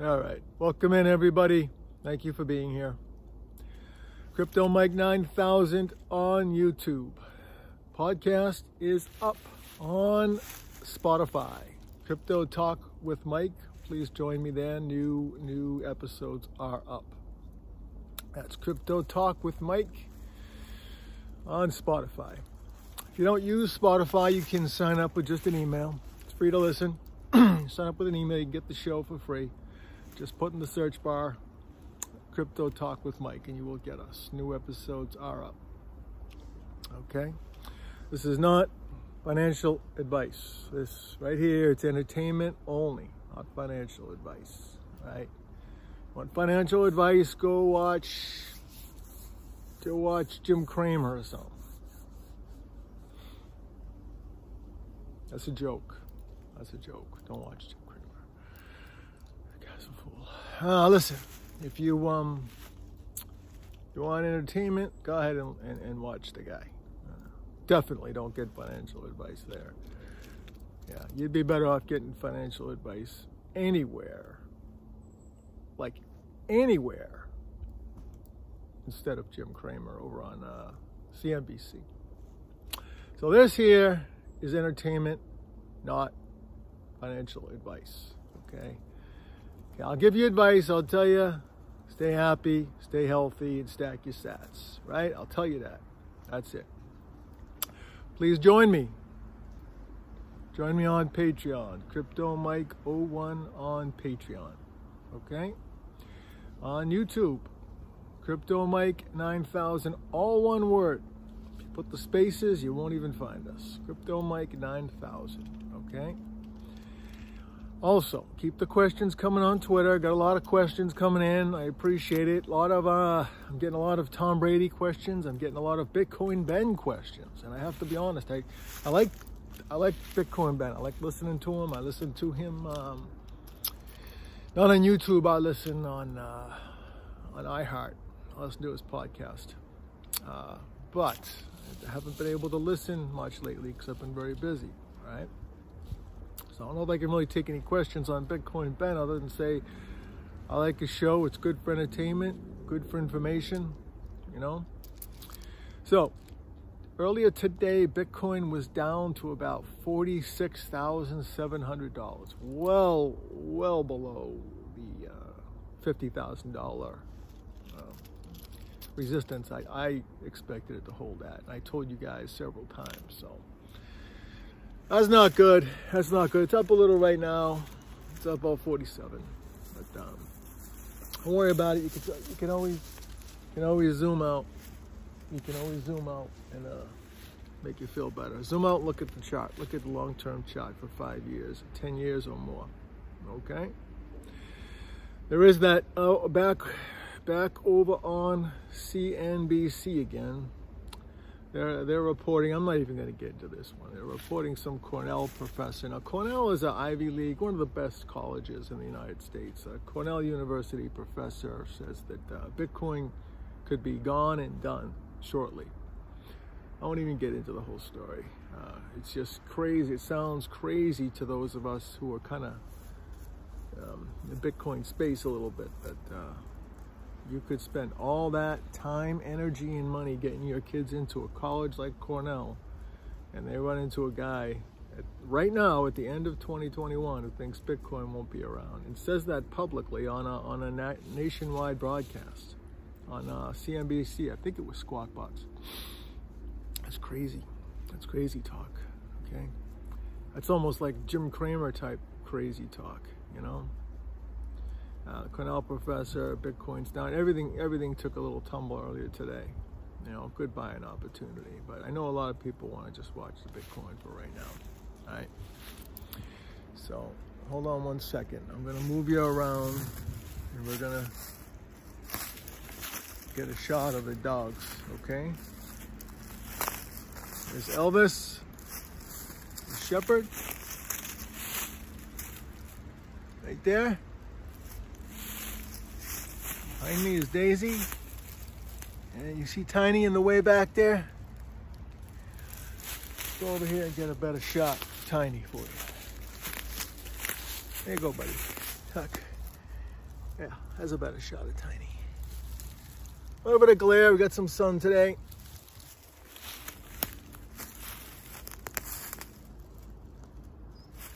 All right. Welcome in, everybody. Thank you for being here. Crypto Mike 9000 on YouTube. Podcast is up on Spotify. Crypto Talk with Mike. Please join me there. New new episodes are up. That's Crypto Talk with Mike on Spotify. If you don't use Spotify, you can sign up with just an email. It's free to listen. sign up with an email, you get the show for free. Just put in the search bar Crypto Talk with Mike and you will get us. New episodes are up. Okay? This is not financial advice. This right here, it's entertainment only, not financial advice. Right? Want financial advice? Go watch go watch Jim Cramer or something. That's a joke. That's a joke. Don't watch Jim A fool. Uh, listen, if you um you want entertainment, go ahead and, and, and watch the guy. Uh, definitely don't get financial advice there. Yeah, you'd be better off getting financial advice anywhere. Like anywhere. Instead of Jim Cramer over on uh, CNBC. So this here is entertainment, not financial advice. Okay? I'll give you advice. I'll tell you stay happy, stay healthy, and stack your sats. Right? I'll tell you that. That's it. Please join me. Join me on Patreon. Crypto Mike 01 on Patreon. Okay? On YouTube. Crypto Mike 9000, all one word. Put the spaces, you won't even find us. Crypto Mike 9000. Okay? Also, keep the questions coming on Twitter. Got a lot of questions coming in. I appreciate it. A lot of uh, I'm getting a lot of Tom Brady questions. I'm getting a lot of Bitcoin Ben questions. And I have to be honest, I, I like I like Bitcoin Ben. I like listening to him. I listen to him um, not on YouTube. I listen on uh, on iHeart. I listen to his podcast. Uh, but I haven't been able to listen much lately because I've been very busy. Right. So I don't know if I can really take any questions on Bitcoin Ben other than say I like the show. It's good for entertainment, good for information, you know. So earlier today, Bitcoin was down to about forty-six thousand seven hundred dollars. Well, well below the uh, fifty thousand dollar uh, resistance. I, I expected it to hold that. And I told you guys several times. So. That's not good. That's not good. It's up a little right now. It's up about 47. But um, don't worry about it. You can you can always you can always zoom out. You can always zoom out and uh, make you feel better. Zoom out. Look at the chart. Look at the long-term chart for five years, ten years or more. Okay. There is that uh, back back over on CNBC again. They're, they're reporting, I'm not even going to get into this one. They're reporting some Cornell professor. Now, Cornell is an Ivy League, one of the best colleges in the United States. A Cornell University professor says that uh, Bitcoin could be gone and done shortly. I won't even get into the whole story. Uh, it's just crazy. It sounds crazy to those of us who are kind of um, in the Bitcoin space a little bit, but uh, you could spend all that time, energy, and money getting your kids into a college like Cornell, and they run into a guy at, right now at the end of 2021 who thinks Bitcoin won't be around and says that publicly on a, on a na nationwide broadcast on uh, CNBC. I think it was Squawk Box. That's crazy. That's crazy talk. Okay, that's almost like Jim Cramer type crazy talk. You know uh, Cornell professor, Bitcoin's down. Everything, everything took a little tumble earlier today. You know, good buying opportunity. But I know a lot of people want to just watch the Bitcoin for right now. All right. So hold on one second. I'm going to move you around and we're going to get a shot of the dogs, okay? There's Elvis, the shepherd, right there. Behind me is Daisy. And you see Tiny in the way back there? Let's go over here and get a better shot Tiny for you. There you go, buddy. Tuck. Yeah, has a better shot of tiny. A little bit of glare. We got some sun today.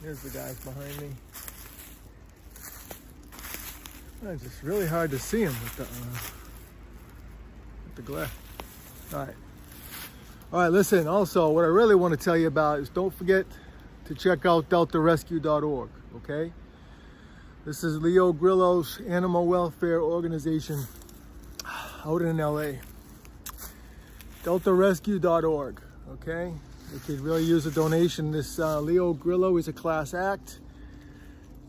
Here's the guys behind me. It's just really hard to see them with the, uh, with the glare. All right. All right, listen, also, what I really want to tell you about is don't forget to check out deltarescue.org, okay? This is Leo Grillo's animal welfare organization out in LA. DeltaRescue.org, okay? We could really use a donation. This uh, Leo Grillo is a class act.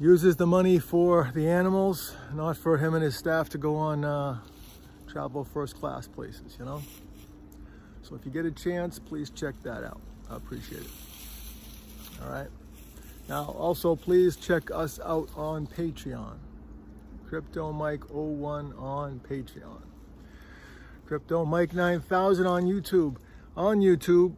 Uses the money for the animals, not for him and his staff to go on uh, travel first class places, you know? So if you get a chance, please check that out. I appreciate it. All right. Now, also, please check us out on Patreon. Crypto Mike 01 on Patreon. Crypto Mike 9000 on YouTube. On YouTube,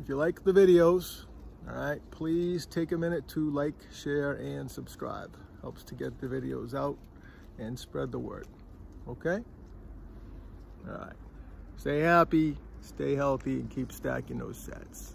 if you like the videos, all right, please take a minute to like, share, and subscribe. Helps to get the videos out and spread the word. Okay? All right. Stay happy, stay healthy, and keep stacking those sats.